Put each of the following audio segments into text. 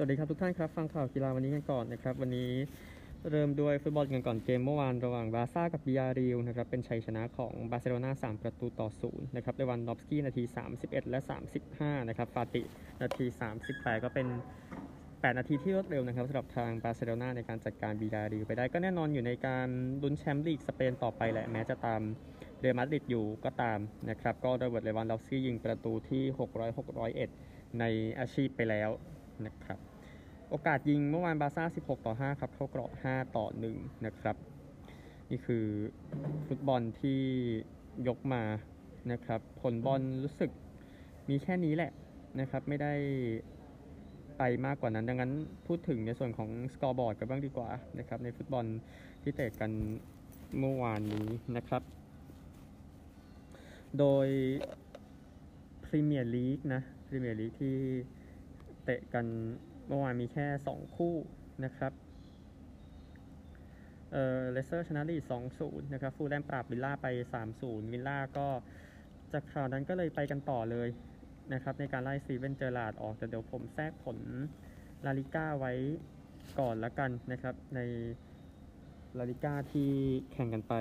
วัสดีครับทุกท่านครับ ฟังข่าวกีฬาวันนี้กันก่อนนะครับ วันนี้เริ่มด้วยฟุตบอลกันก่อนเกมเมื่อวานระหว่างบาร์ซ่ากับบียาร์เรอัลนะครับเป็นชัยชนะของบาร์เซโลนา3 ประตูต่อ0นะครับเลวานดอฟสกี้นาที 31 และ 35 นะครับฟาตินาที 38 ก็เป็น 8 นาทีที่รวดเร็วนะครับสำหรับทางบาร์เซโลนาในการจัดการบียาร์เรอัลไปได้ก็แน่นอนอยู่ในการลุ้นแชมป์ลีกสเปนต่อไปแหละแม้จะตามเรอัลมาดริดอยู่ก็ตามนะครับก็โรเบิร์ตเลวานดอฟสกี้ยิงประตูที่ 600 601 ในอาชีพไปแล้วนะครับ โอกาสยิงเมื่อวานบาซ่า 16 ต่อ 5 ครับ เข้ากรอบ 5 ต่อ 1 นะครับ นี่คือฟุตบอลที่ยกมานะครับ ผลบอลรู้สึกมีแค่นี้แหละนะครับ ไม่ได้ไปมากกว่านั้น ดังนั้นพูดถึงในส่วนของสกอร์บอร์ดกันบ้างดีกว่านะครับ ในฟุตบอลที่เตะกันเมื่อวานนี้นะครับ โดยพรีเมียร์ลีกนะพรีเมียร์ลีกที่เตะกัน เมื่อวานมีแค่ 2 คู่นะครับเอ่อเลสเตอร์ชนะลีดส์ 2-0นะครับฟูแลมปราบวิลล่าไป3-0วิลล่าก็จากข่าวนั้นก็เลยไปกันต่อเลยนะครับในการไล่สตีเวนเจอร์ราร์ดออกแต่เดี๋ยวผมแทรกผลลาลิก้าไว้ก่อนละกันนะครับ ในลาลิก้าที่แข่งกันไป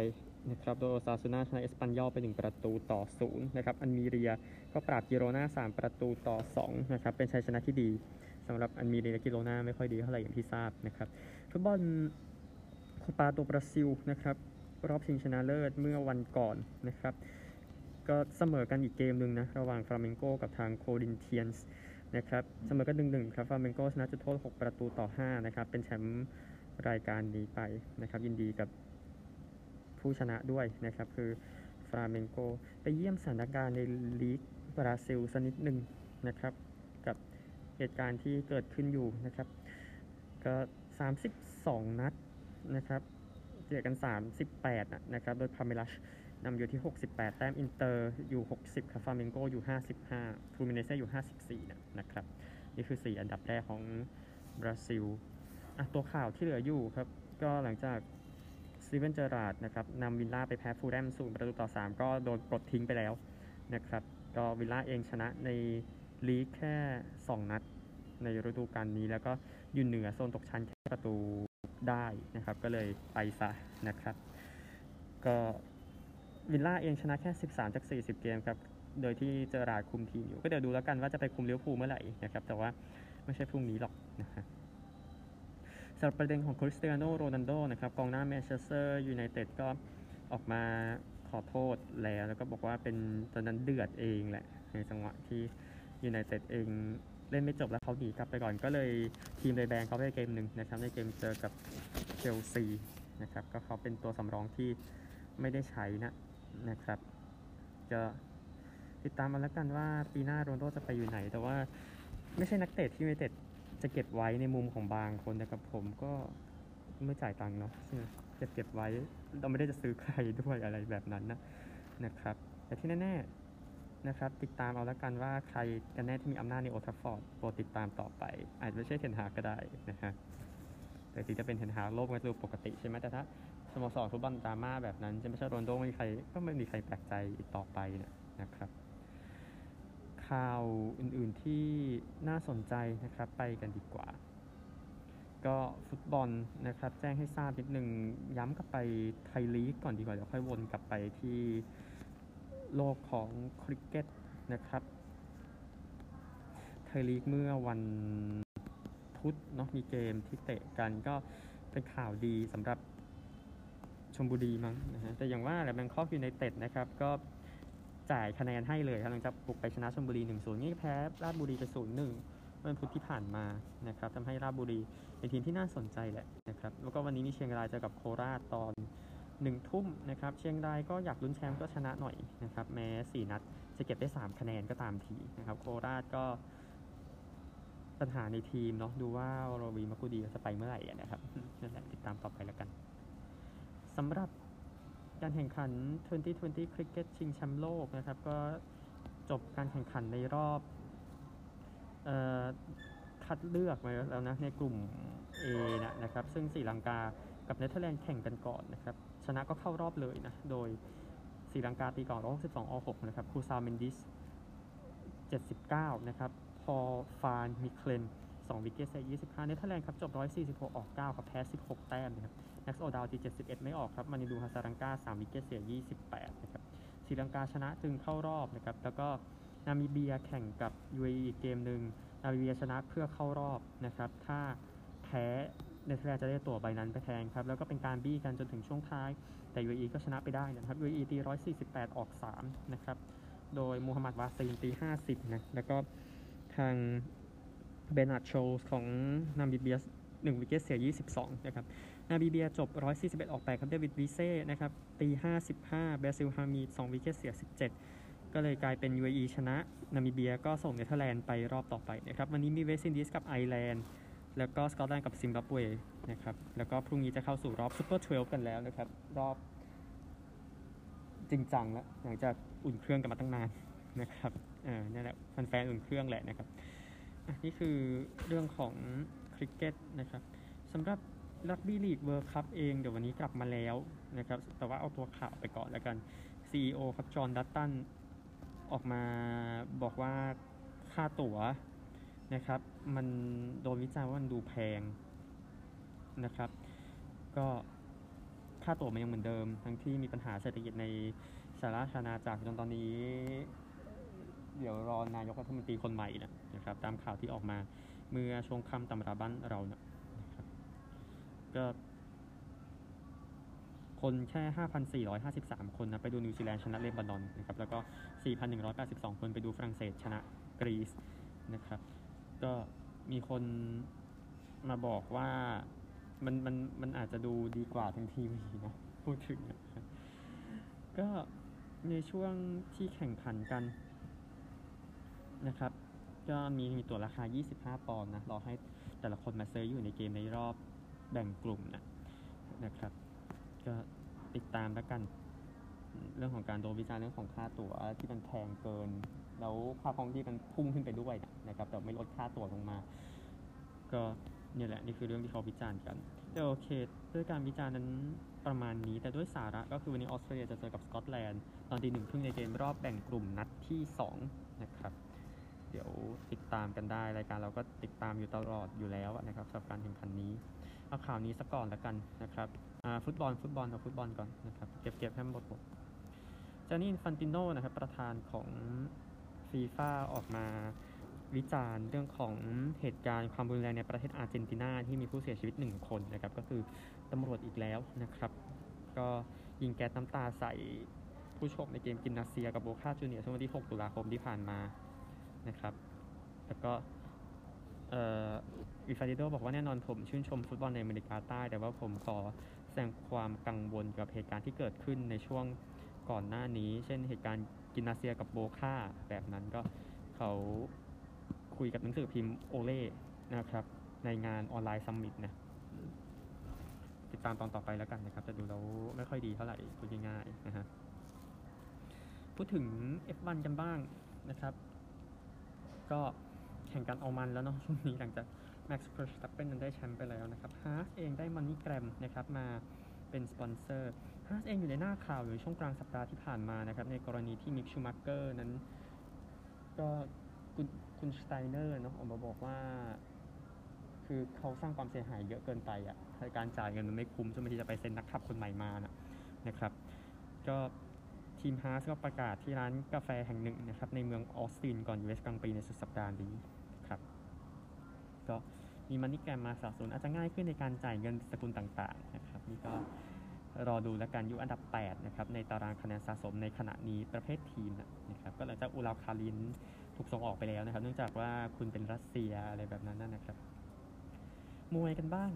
นะครับโดยโอซาซูนาชนะเอสปันยอไป 1 ประตูต่อ0นะครับอัลเมเรียก็ปราบกิโรนา3 ประตูต่อ2นะครับเป็นชัยชนะที่ดี สำหรับอัลเมเรียกิโรนาไม่ค่อยดีเท่าไหร่อย่างที่ทราบนะครับฟุตบอลโคปาโดบราซิลนะครับรอบชิงชนะเลิศเมื่อวันก่อนนะครับ ก็เสมอกันอีกเกมหนึ่งนะ ระหว่างฟลาเมนโกกับทางโครินเธียนส์นะครับเสมอกันหนึ่งหนึ่งครับฟลาเมนโกชนะจุดโทษ 6 ประตูต่อ 5 นะครับ เป็นแชมป์รายการนี้ไปนะครับ ยินดีกับผู้ชนะด้วยนะครับ คือฟลาเมนโกไปเยี่ยมสถานการณ์ในลีกบราซิลสักนิดหนึ่งนะครับ เหตุการณ์ที่เกิดขึ้นอยู่นะครับ ก็ 32 นัดนะครับเจอกัน 38นะครับ โดยพัลไมรัสนำอยู่ที่ 68 แต้ม อินเตอร์อยู่ 60ครับฟลาเมนโกอยู่ 55ฟลูมิเนนเซอยู่ 54 นะนะครับ นี่คือ 4 อันดับแรกของบราซิลอะตัวข่าวที่เหลืออยู่ครับ ก็หลังจากสตีเวนเจอร์ราร์ดนะครับนำวิลล่าไปแพ้ฟูแลมศูนย์ประตูต่อ 3 ก็โดนปลดทิ้งไปแล้วนะครับ ก็วิลล่าเองชนะในลีกแค่ 2 นัด ในฤดูกาลนี้ แล้วก็อยู่เหนือโซนตกชั้นแค่ประตูได้นะครับ ก็เลยไปซะนะครับ ก็วิลล่าเองชนะแค่ 13 จาก 40 เกมครับ โดยที่เจอร์ราร์ดคุมทีมอยู่ ก็เดี๋ยวดูแล้วกันว่าจะไปคุมลิเวอร์พูลเมื่อไหร่นะครับ แต่ว่าไม่ใช่พรุ่งนี้หรอกนะฮะสำหรับประเด็นของคริสเตียโนโรนัลโดนะครับกองหน้าแมนเชสเตอร์ยูไนเต็ดก็ออกมาขอโทษแล้ว แล้วก็บอกว่าเป็นตอนนั้นเดือดเองแหละ ในจังหวะที่ยูไนเต็ดเอง เล่นไม่จบแล้วเขาหนีกลับไปก่อนก็เลยทีมเลยแบนเขาไปเกมหนึ่งนะครับในเกมเจอกับเชลซีนะครับก็เขาเป็นตัวสำรองที่ไม่ได้ใช้นะนะครับจะติดตามมาแล้วกันว่าปีหน้าโรนัลโดจะไปอยู่ไหน แต่ว่าไม่ใช่นักเตะที่ยูไนเต็ดจะเก็บไว้ในมุมของบางคนแต่กับผมก็ไม่จ่ายตังค์เนาะเก็บเก็บไว้เราไม่ได้จะซื้อใครด้วยอะไรแบบนั้นนะนะครับ แต่ที่แน่ๆ นะครับ ติดตามเอาละกันว่าใครกันแน่ที่มีอำนาจในโอลด์แทรฟฟอร์ดโปรดติดตามต่อไป อาจจะไม่ใช่เทนฮาก็ได้นะฮะแต่ที่จะเป็นเทนฮาโลกมันจะปกติใช่ไหมแต่ถ้าสโมสรฟุตบอลดราม่าแบบนั้น จะไม่ใช่โรนโดไม่มีใครก็ไม่มีใครแปลกใจอีกต่อไปนะนะครับข่าวอื่นๆที่น่าสนใจนะครับไปกันดีกว่า ก็ฟุตบอลนะครับแจ้งให้ทราบนิดนึงย้ำกลับไปไทยลีกก่อนดีกว่าเดี๋ยวค่อยวนกลับไปที่ โลกของคริกเก็ตนะครับไทยลีกเมื่อวันพุธเนาะมีเกมที่เตะกันก็เป็นข่าวดีสำหรับชมบุรีมั้งนะฮะแต่อย่างว่าแหละแบงคอกยูไนเต็ดนะครับ ก็จ่ายคะแนนให้เลยครับหลังจากบุกไปชนะชลบุรี 1-0นี่แพ้ราชบุรีไป0-1วันพุธที่ผ่านมานะครับทำให้ราชบุรีเป็นทีมที่น่าสนใจแหละนะครับ แล้วก็วันนี้มีเชียงรายเจอกับโคราชตอน หนึ่งทุ่มนะครับเชียงรายก็อยากลุ้นแชมป์ก็ชนะหน่อยนะครับแม้ 4 นัดจะเก็บได้ 3 คะแนนก็ตามทีนะครับโคราชก็ปัญหาในทีมเนาะดูว่าโรวีมากูดีจะไปเมื่อไหร่นะครับนั่นแหละติดตามต่อไปแล้วกันสำหรับการแข่งขัน 2020 Cricket ชิงแชมป์โลกนะครับ ก็จบการแข่งขันในรอบออคัดเลือกมาแล้วนะในกลุ่ม A นะนะครับ ซึ่งสีลังกากับเนเธอร์แลนด์แข่งกันก่อนนะครับ นะก็เข้ารอบเลยนะ โดยศรีลังกาตีก่อน162 ออก 6นะครับ กูซาลเมนดิส 79 นะครับ พอฟานมีเคเรน2 wicket เสีย25เนเธอร์แลนด์ครับ จบ 146 ออก 9 ครับ แพ้ 16 แต้มนะครับแม็กซ์โอดาวตี71 ไม่ออกครับ วานินดูฮาซารังกา3 wicket เสีย 28 นะครับศรีลังกาชนะจึงเข้ารอบนะครับ แล้วก็นามิเบียแข่งกับ UAE อีกเกมหนึ่งนามิเบียชนะเพื่อเข้ารอบนะครับ ถ้าแพ้ เนเธอร์แลนด์จะได้ตั๋วใบนั้นไปแทนครับ แล้วก็เป็นการบี้กันจนถึงช่วงท้าย แต่ UAE ก็ชนะไปได้นะครับ UAE ตี 148 ออก 3 นะครับ โดยมูฮัมหมัดวาซีนตี 50 นะ แล้วก็ทางเบอร์นาร์ดโชลซ์ของนามิเบีย1 wicket เสีย 22 นะครับ นามิเบียจบ 141 ออก8ครับ เดวิดวิเซ่ นะครับ ตี 55 เบซิลฮามีด2 wicket เสีย 17 ก็เลยกลายเป็น UAE ชนะ นามิเบียก็ส่งเนเธอร์แลนด์ไปรอบต่อไปนะครับ วันนี้มีเวสต์อินดีสกับไอร์แลนด์ แล้วก็สกอตแลนด์กับซิมบับเวนะครับ แล้วก็พรุ่งนี้จะเข้าสู่รอบซูเปอร์12กันแล้วนะครับ รอบจริงจังแล้วหลังจากอุ่นเครื่องกันมาตั้งนานนะครับเออนั่นแหละแฟนๆอุ่นเครื่องแหละนะครับนี่คือเรื่องของคริกเก็ตนะครับสำหรับ Rugby League World Cup เองเดี๋ยววันนี้กลับมาแล้วนะครับ แต่ว่าเอาตัวข่าวไปก่อนแล้วกัน CEO ครับจอห์นดัตตันออกมาบอกว่าค่าตั๋ว นะครับ มันโดนวิจารณ์ว่ามันดูแพงนะครับ ก็ค่าตั๋วมันยังเหมือนเดิม ทั้งที่มีปัญหาเศรษฐกิจในสหราชอาณาจักรจนตอนนี้ เดี๋ยวรอนายกรัฐมนตรีคนใหม่นะนะครับ ตามข่าวที่ออกมาเมื่อช่วงค่ำตำราบ้านเรานะนะครับก็คนแค่ 5,453 คนนะไปดูนิวซีแลนด์ชนะเลบานอนนะครับ แล้วก็ 4,182 คนไปดูฝรั่งเศสชนะกรีซนะครับ ก็มีคนมาบอกว่ามันมันมันอาจจะดูดีกว่าทางทีวีนะพูดถึงนะก็ในช่วงที่แข่งขันกันนะครับ ก็มีมีตัวราคา 25 ปอนด์นะรอให้แต่ละคนมาซื้ออยู่ในเกมในรอบแบ่งกลุ่มนะนะครับ ก็ติดตามแล้วกัน เรื่องของการโดนวิจารณ์เรื่องของค่าตั๋วที่มันแพงเกิน แล้วค่าครองที่มันพุ่งขึ้นไปด้วยนะครับ แต่ไม่ลดค่าตั๋วลงมา ก็เนี่ยแหละนี่คือเรื่องที่เขาวิจารณ์กันแต่โอเค ด้วยการวิจารณ์นั้นประมาณนี้ แต่ด้วยสาระก็คือวันนี้ออสเตรเลียจะเจอกับสกอตแลนด์ตอนตีหนึ่งครึ่งในเกมรอบแบ่งกลุ่มนัดที่2นะครับ เดี๋ยวติดตามกันได้รายการเราก็ติดตามอยู่ตลอดอยู่แล้วนะครับสำหรับการแข่งขันนี้เอาข่าวนี้สักก่อนแล้วกันนะครับฟุตบอลฟุตบอลเอาฟุตบอลก่อนนะครับเก็บเก็บให้หมดหมดจานี่ฟันติโนนะครับประธานของ ฟีฟ่าออกมาวิจารณ์เรื่องของเหตุการณ์ความรุนแรงในประเทศอาร์เจนตินาที่มีผู้เสียชีวิตหนึ่งคนนะครับ ก็คือตำรวจอีกแล้วนะครับ ก็ยิงแก๊สน้ำตาใส่ผู้ชมในเกมกิมนาเซียกับโบคาจูเนียร์ช่วงวันที่ 6 ตุลาคมที่ผ่านมานะครับ แล้วก็อินฟานติโนบอกว่าแน่นอนผมชื่นชมฟุตบอลในอเมริกาใต้ แต่ว่าผมขอแสดงความกังวลกับเหตุการณ์ที่เกิดขึ้นในช่วงก่อนหน้านี้ เช่นเหตุการณ์ กิมนาเซียกับโบคาแบบนั้นก็เขาคุยกับหนังสือพิมพ์โอเล่นะครับ ในงาน online summit นะติดตามตอนต่อไปแล้วกันนะครับ จะดูแล้วไม่ค่อยดีเท่าไหร่พูดง่ายๆนะฮะพูดถึง F1 กันบ้างนะครับ ก็แข่งกันเอามันแล้วเนาะช่วงนี้หลังจาก Max Verstappen นั้นได้แชมป์ไปแล้วนะครับ Haas เองได้ MoneyGram นะครับมา เป็นสปอนเซอร์ Haas เองอยู่ในหน้าข่าวอยู่ช่วงกลางสัปดาห์ที่ผ่านมานะครับ ในกรณีที่ Mick Schumacher นั้น ก็คุณคุณสไตเนอร์เนาะออกมาบอกว่า คือเขาสร้างความเสียหายเยอะเกินไปอะ่ะการจ่ายเงินมันไม่คุ้มจนบางทีจะไปเซ็นนักขับคนใหม่มานะนะครับ ก็ทีม Haas ก็ประกาศที่ร้านกาแฟแห่งหนึ่งนะครับ ในเมืองออสตินก่อน US Grand Prix ในสุดสัปดาห์นี้ครับก็มี MoneyGram มาสะสมอาจจะง่ายขึ้นในการจ่ายเงินสกุลต่างๆ นี่ก็รอดูแล้วกันอยู่อันดับ 8 นะครับ ในตารางคะแนนสะสมในขณะนี้ประเภททีมนะครับ ก็หลังจาก Uralkaliถูกส่งออกไปแล้วนะครับ เนื่องจากว่าคุณเป็นรัสเซียอะไรแบบนั้นนะครับ มวยกันบ้าง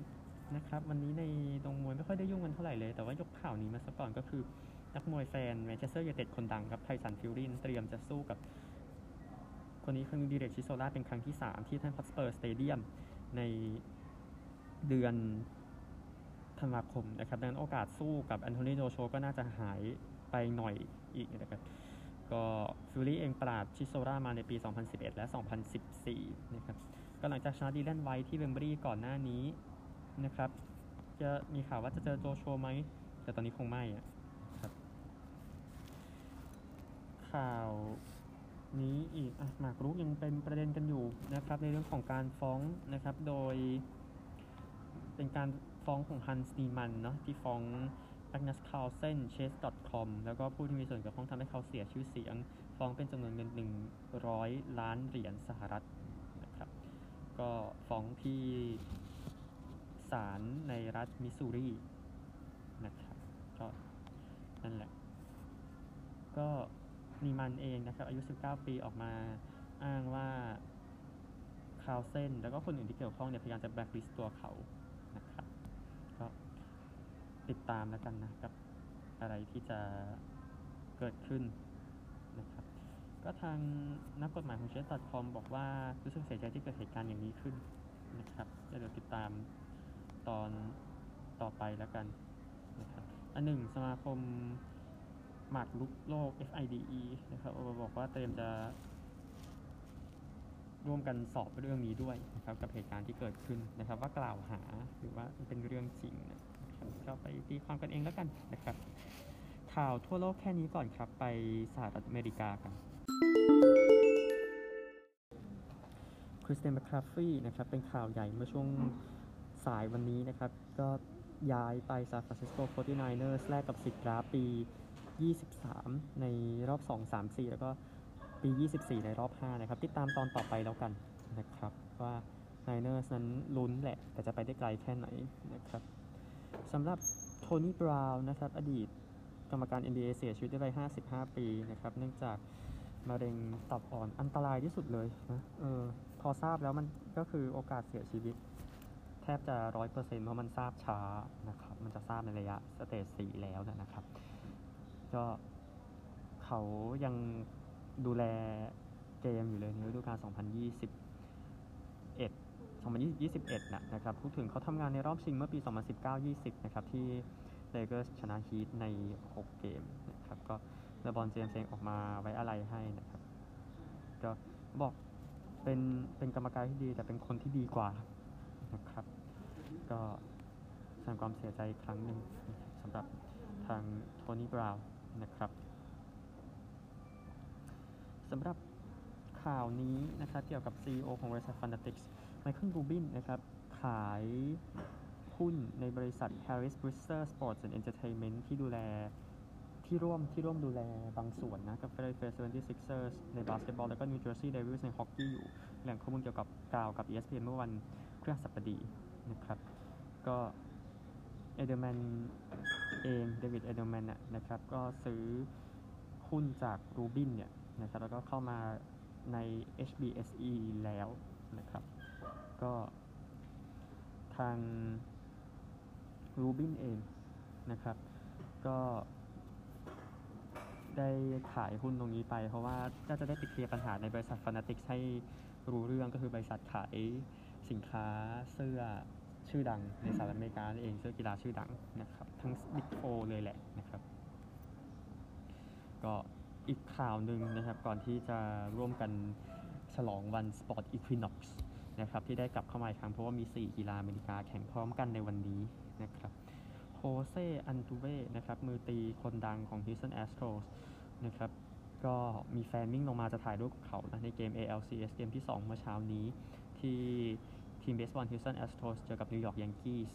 นะครับ วันนี้ในตรงมวยไม่ค่อยได้ยุ่งกันเท่าไหร่เลย แต่ว่ายกข่าวนี้มาสักก่อนก็คือ นักมวยแฟนแมนเชสเตอร์ยูไนเต็ดคนดังครับ Tyson Fury เตรียมจะสู้กับ คนนี้คือ Derek Chisora เป็นครั้งที่ 3 ที่ Tottenham Hotspur Stadium ในเดือน ธันวาคมนะครับดังนั้นโอกาสสู้กับ Anthony Joshua ก็น่าจะหายไปหน่อยอีกนะครับก็ฟิลลี่เองปราบชิโซรามาในปี 2011 และ 2014 นะครับก็หลังจากชนะดีแลนไว้ที่เวมบรีก่อนหน้านี้นะครับ จะมีข่าวว่าจะเจอโจโชไหม แต่ตอนนี้คงไม่อะครับ ข่าวนี้อีกอหมากรุกยังเป็นประเด็นกันอยู่นะครับ ในเรื่องของการฟ้องนะครับ โดยเป็นการ ฟ้องของฮันสตีมันเนาะที่ฟ้อง a g n e s Carlsen Chase.com แล้วก็ผู้ที่มีส่วนเกี่ยวข้องทำให้เขาเสียชื่อเสียง ฟ้องเป็นจำนวนเงิน 100 ล้านเหรียญสหรัฐนะครับ ก็ฟ้องที่ศาลในรัฐมิสซูรีนะครับก็นั่นแหละ ก็นีมันเองนะครับ อายุ 19 ปีออกมาอ้างว่าคาวเซนแล้วก็คนอื่นที่เกี่ยวข้องเนี่ยพยายามจะแบล็คลิสต์ตัวเขา ติดตามแล้วกันนะกับอะไรที่จะเกิดขึ้นนะครับก็ทางนักกฎหมายของเชสตัดคอมบอกว่ารู้สึกเสียใจที่เกิดเหตุการณ์อย่างนี้ขึ้นนะครับเดี๋ยวติดตามตอนต่อไปแล้วกันนะครับอันหนึ่งสมาคมหมากรุกโลก FIDE นะครับบอกว่าเตรียมจะร่วมกันสอบเรื่องนี้ด้วยนะครับกับเหตุการณ์ที่เกิดขึ้นนะครับว่ากล่าวหาหรือว่าเป็นเรื่องจริงนะ ครับก็ไปตีความกันเองแล้วกันนะครับ ข่าวทั่วโลกแค่นี้ก่อนครับ ไปสหรัฐอเมริกากัน Christian McCaffrey นะครับเป็นข่าวใหญ่เมื่อช่วงสายวันนี้นะครับ ก็ย้ายไปซานฟรานซิสโก 49ers แลกกับสิทธิ์ราปี 23 ในรอบ 2 3 4 แล้วก็ปี 24 ในรอบ 5 นะครับ ติดตามตอนต่อไปแล้วกันนะครับ ว่า Niners นั้นลุ้นแหละ แต่จะไปได้ไกลแค่ไหนนะครับ สำหรับโทนี่บราวน์นะครับ อดีตกรรมการ NBA เสียชีวิตได้วยวัย55 ปีนะครับ เนื่องจากมะเร็งตับอ่อนอันตรายที่สุดเลยนะเออพอทราบแล้วมันก็คือโอกาสเสียชีวิต แทบจะร้อยเปอร์เซ็นต์เพราะมันทราบช้านะครับ มันจะทราบในระยะ stage สี่แล้วนะครับ ก็เขายังดูแลเกมอยู่เลยในฤดูกาล 2021 2021 นะนะครับพูดถึงเขาทำงานในรอบชิงเมื่อปี 2019-20 นะครับ ที่เลเกอร์ชนะฮีทใน 6 เกมนะครับ ก็ LeBron James เองออกมาไว้อาลัยให้นะครับ ก็บอกเป็นเป็นกรรมการที่ดีแต่เป็นคนที่ดีกว่านะครับ ก็แสดงความเสียใจครั้งหนึ่งสำหรับทางโทนี่บราวน์นะครับสำหรับข่าวนี้นะครับเกี่ยวกับ CEO ของบริษัท Fanatics ไมเคิลรูบินนะครับขายหุ้นในบริษัท Harris Bridger Sports and Entertainment ที่ดูแลที่ร่วมที่ร่วมดูแลบางส่วนนะกับ Philadelphia 76ers ในบาสเกตบอล แล้วก็ New Jersey Devils ในฮอกกี้อยู่ แหล่งข้อมูลเกี่ยวกับกล่าวกับ ESPN เมื่อวันพฤหัสบดีนะครับ ก็ Adelman เอง David Adelman นะครับ ก็ซื้อหุ้นจากรูบินเนี่ยนะครับแล้วก็เข้ามาใน HBSE แล้วนะครับ ก็ทางรูบินเองนะครับ ก็ได้ขายหุ้นตรงนี้ไป เพราะว่าก็จะได้ไปเคลียร์ปัญหาในบริษัท Fanatics ให้รู้เรื่องก็คือบริษัทขายสินค้าเสื้อชื่อดังในสหรัฐอเมริกาเองเสื้อกีฬาชื่อดังนะครับ ทั้งบิ๊กโฟเลยแหละนะครับ ก็อีกข่าวหนึ่งนะครับก่อนที่จะร่วมกันฉลองวัน Sport Equinox น นะครับที่ได้กลับเข้ามาอีกครั้งเพราะว่ามี 4 กีฬาอเมริกาแข่งพร้อมกันในวันนี้นะครับ Jose Altuve นะครับมือตีคนดังของ Houston Astros นะครับก็มีแฟนวิ่งลงมาจะถ่ายรูปกับเขานะในเกม ALCS เกมที่ 2 เมื่อเช้านี้ ที่ทีมเบสบอล Houston Astros เจอกับ New York Yankees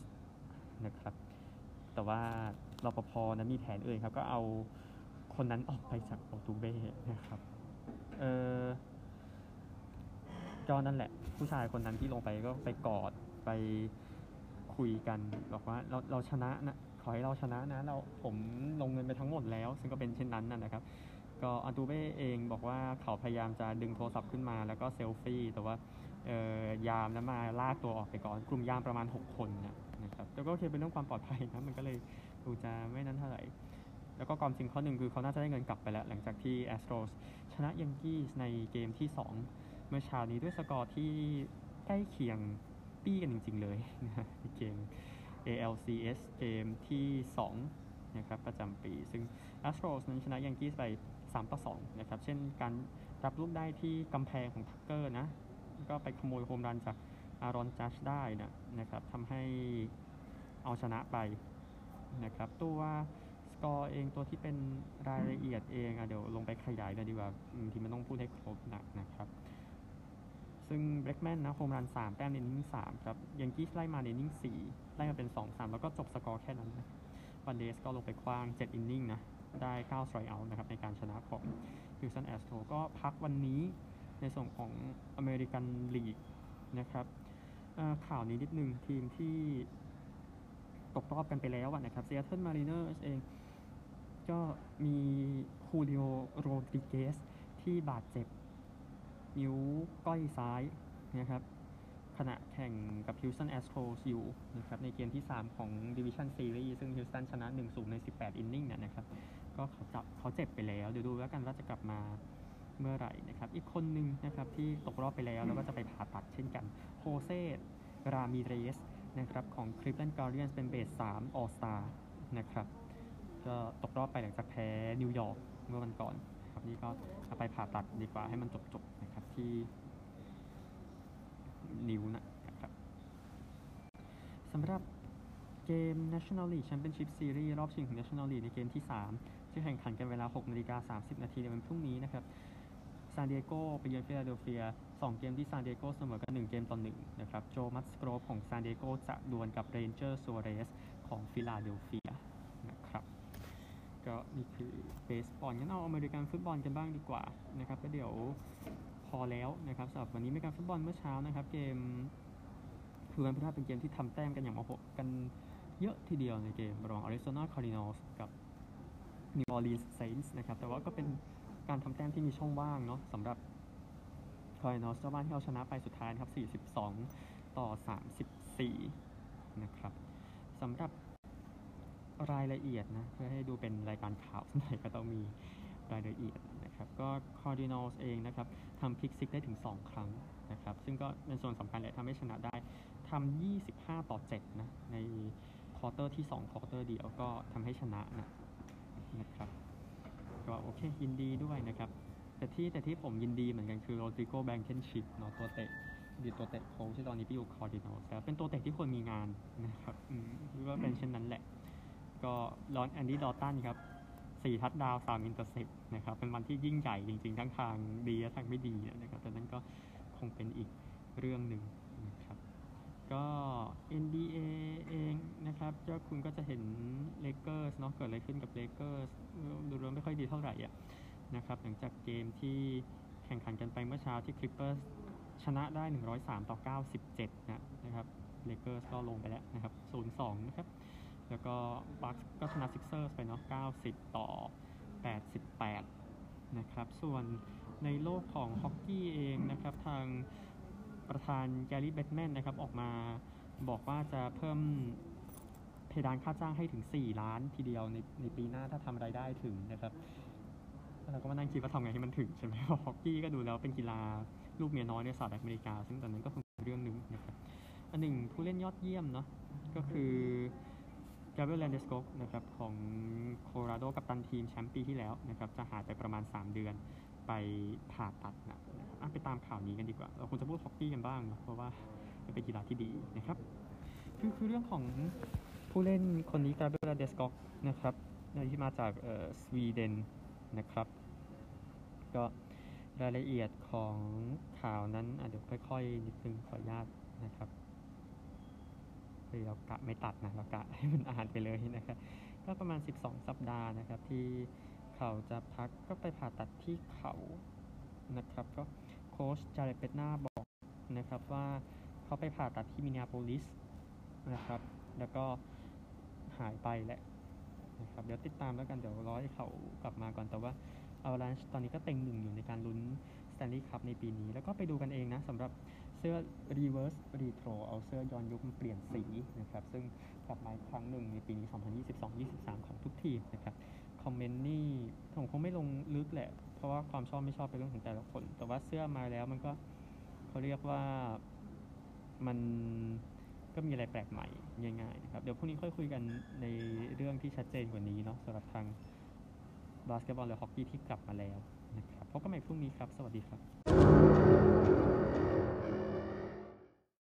นะครับแต่ว่ารปภนะมีแผนอื่นครับ ก็เอาคนนั้นออกไปจาก Altuve นะครับเออ ก็นั่นแหละ ผู้ชายคนนั้นที่ลงไปก็ไปกอดไปคุยกันบอกว่าเราเราชนะนะขอให้เราชนะนะเราผมลงเงินไปทั้งหมดแล้ว ซึ่งก็เป็นเช่นนั้นนะครับ ก็อันตูเบ้เองบอกว่าเขาพยายามจะดึงโทรศัพท์ขึ้นมาแล้วก็เซลฟี่แต่ว่าเอ่อยามนั้นมาลากตัวออกไปก่อน กลุ่มยามประมาณ 6 คนนะนะครับแต่ก็โอเคเป็นเรื่องความปลอดภัยนะมันก็เลยดูจะไม่นั้นเท่าไหร่แล้วก็ความจริงข้อหนึ่งคือเขาน่าจะได้เงินกลับไปแล้ว หลังจากที่ Astros ชนะยังกี้ในเกมที่ 2 เมื่อเช้านี้ด้วยสกอร์ที่ใกล้เคียงปี้กันจริง ๆ เลยนะในเกม ALCS เกมที่ 2 นะครับ ประจำปี ซึ่ง Astros นั้นชนะยังกี้ไป 3 ต่อ 2 นะครับ เช่นการรับลูกได้ที่กำแพงของทักเกอร์นะ ก็ไปขโมยโฮมรันจาก Aaron Judge ได้นะนะครับทำให้เอาชนะไปนะครับ ตัวสกอร์เองตัวที่เป็นรายละเอียดเองอะเดี๋ยวลงไปขยายเลยดีกว่าที่มันต้องพูดให้ครบนักนะครับ ซึ่ง Bregman นะโฮมรัน 3 แต้มใน inning 3ครับยังกี้ไล่มาใน inning 4 ไล่มาเป็น 2 3 แล้วก็จบสกอร์แค่นั้นนะ Valdez ก็ลงไปขว้าง 7 inning นะได้9 strikeout นะครับในการชนะของ Houston Astros ก็พักวันนี้ในส่วนของ American League นะครับข่าวนี้นิดนึงทีมที่ตกรอบกันไปแล้วนะครับ Seattle Mariners เอง ก็มีคูริโอโรดริเกสที่บาดเจ็บ นิ้วก้อยซ้ายนะครับขณะแข่งกับ Houston Astros อยู่นะครับในเกมที่ 3 ของ Division Series ซึ่ง Houston ชนะ 1-0 ใน 18 อินนิ่งเนี่ยนะครับก็เขาจับเขาเจ็บไปแล้ว เดี๋ยวดูแล้วกันว่าจะกลับมาเมื่อไหร่นะครับอีกคนหนึ่งนะครับที่ตกรอบไปแล้วแล้วก็จะไปผ่าตัดเช่นกันJose Ramirez นะครับของ Cleveland Guardians เป็นเบส3 All Star นะครับก็ตกรอบไปหลังจากแพ้นิวยอร์กเมื่อวันก่อนครับนี่ก็เอาไปผ่าตัดดีกว่าให้มันจบๆนะครับ ที่นิ้วนะครับสำหรับเกม National League Championship Series รอบชิงของ National League ในเกมที่3ที่แข่งขันกันเวลา 6นาฬิกา30 นาทีในวันพรุ่งนี้นะครับซานดิเอโกไปเยือนฟิลาเดลเฟีย 2 เกมที่ซานดิเอโกเสมอกัน 1 เกมต่อ1นะครับ โจมัสโกรฟของซานดิเอโกจะดวลกับเรนเจอร์ซัวเรสของฟิลาเดลเฟียนะครับ ก็นี่คือเบสบอลงั้นเอาอเมริกันฟุตบอลกันบ้างดีกว่านะครับก็เดี๋ยว พอแล้วนะครับสำหรับวันนี้อเมริกันฟุตบอลเมื่อเช้านะครับ เกมคือวันพฤหัสเป็นเกมที่ทำแต้มกันอย่างมโหกันเยอะทีเดียวในเกมระหว่าง Arizona Cardinals กับ New Orleans Saints นะครับ แต่ว่าก็เป็นการทำแต้มที่มีช่องว่างเนาะสำหรับ Cardinals เจ้าบ้านที่เอาชนะไปสุดท้ายนะครับ 42 ต่อ 34 นะครับสำหรับรายละเอียดนะ เพื่อให้ดูเป็นรายการข่าวสักหน่อยก็ต้องมีรายละเอียด นะครับก็ Cardinals เองนะครับทำพิกซิกได้ถึง 2 ครั้งนะครับซึ่งก็เป็นส่วนสำคัญแหละทำให้ชนะได้ทำ25 ต่อ 7 นะในควอเตอร์ที่2ควอเตอร์เดียวก็ทำให้ชนะนะนะครับก็โอเคยินดีด้วยนะครับแต่ที่แต่ที่ผมยินดีเหมือนกันคือโรดริโกแบลงเคนชิปเนาะตัวเตะดีตัวเตะโค้ชที่ตอนนี้ไปอยู่คาร์ดินัลแต่เป็นตัวเตะที่ควรมีงานนะครับอืมว่าเป็นเช่นนั้นแหละ ก็ส่วนแอนดี้ดอลตันครับ สี่ touchdown สาม intercept นะครับเป็นวันที่ยิ่งใหญ่จริงๆ ทั้งทางดีและทางไม่ดีนะครับแต่นั้นก็คงเป็นอีกเรื่องหนึ่งนะครับก็ NBA เองนะครับก็คุณก็จะเห็นเลเกอร์สเนาะเกิดอะไรขึ้นกับเลเกอร์สดูแล้วไม่ค่อยดีเท่าไหร่อะนะครับหลังจากเกมที่แข่งขันกันไปเมื่อเช้าที่คลิปเปอร์สชนะได้ 103 ต่อ 97 นะนะครับเลเกอร์สก็ลงไปแล้วนะครับ 0-2 นะครับ แล้วก็บัคก็ชนะซิกเซอร์ไปเนาะ90 ต่อ 88 นะครับ ส่วนในโลกของฮอกกี้เองนะครับ ทางประธานแกรี่เบตแมนนะครับ ออกมาบอกว่าจะเพิ่มเพดานค่าจ้างให้ถึง 4 ล้านทีเดียวในในปีหน้าถ้าทำรายได้ถึงนะครับเราก็มานั่งคิดว่าทำไงให้มันถึงใช่ไหมเพราะฮอกกี้ก็ดูแล้วเป็นกีฬาลูกเมียน้อยในสหรัฐอเมริกา ซึ่งตอนนั้นก็คงเป็นเรื่องหนึ่งนะครับ อันหนึ่งผู้เล่นยอดเยี่ยมเนาะก็คือ กาเบรียลแลนเดสโกนะครับของโคโลราโดกับตันทีมแชมป์ปีที่แล้วนะครับจะหายไปประมาณ 3 เดือนไปผ่าตัดนะอะไปตามข่าวนี้กันดีกว่า เราควรจะพูดฮอกกี้กันบ้างเนะเพราะว่าเป็นกีฬาที่ดีนะครับคือคือเรื่องของผู้เล่นคนนี้กาเบรียลแลนเดสโกนะครับที่มาจากเออสวีเดนนะครับ ก็รายละเอียดของข่าวนั้นอะเดี๋ยวค่อยๆนิดนึงขออนุญาตนะครับ คือเรากะไม่ตัดนะเรากะให้มันอ่านไปเลยนะครับก็ประมาณ 12 สัปดาห์นะครับที่เขาจะพักก็ไปผ่าตัดที่เขานะครับก็โค้ชจาเรดเบดนาร์บอกนะครับว่าเขาไปผ่าตัดที่มินนิอาโพลิสนะครับแล้วก็หายไปแหละนะครับเดี๋ยวติดตามแล้วกันเดี๋ยวรอให้เขากลับมาก่อนแต่ว่าอวาลานช์ตอนนี้ก็เต็งหนึ่งอยู่ในการลุ้นสแตนลีย์คัพในปีนี้ แล้วก็ไปดูกันเองนะสำหรับ เสื้อ reverse retro เอาเสื้อย้อนยุคมาเปลี่ยนสีนะครับ ซึ่งกลับมาครั้งหนึ่งในปีนี้ 2022-23 ของทุกทีมนะครับ คอมเมนต์นี่ผมคงไม่ลงลึกแหละ เพราะว่าความชอบไม่ชอบเป็นเรื่องของแต่ละคน แต่ว่าเสื้อมาแล้วมันก็เขาเรียกว่ามันก็มีอะไรแปลกใหม่ง่ายๆนะครับ เดี๋ยวพรุ่งนี้ค่อยคุยกันในเรื่องที่ชัดเจนกว่านี้เนาะสำหรับทางบาสเกตบอลหรือฮอกกี้ที่กลับมาแล้วนะครับพบกันใหม่พรุ่งนี้ครับ สวัสดีครับ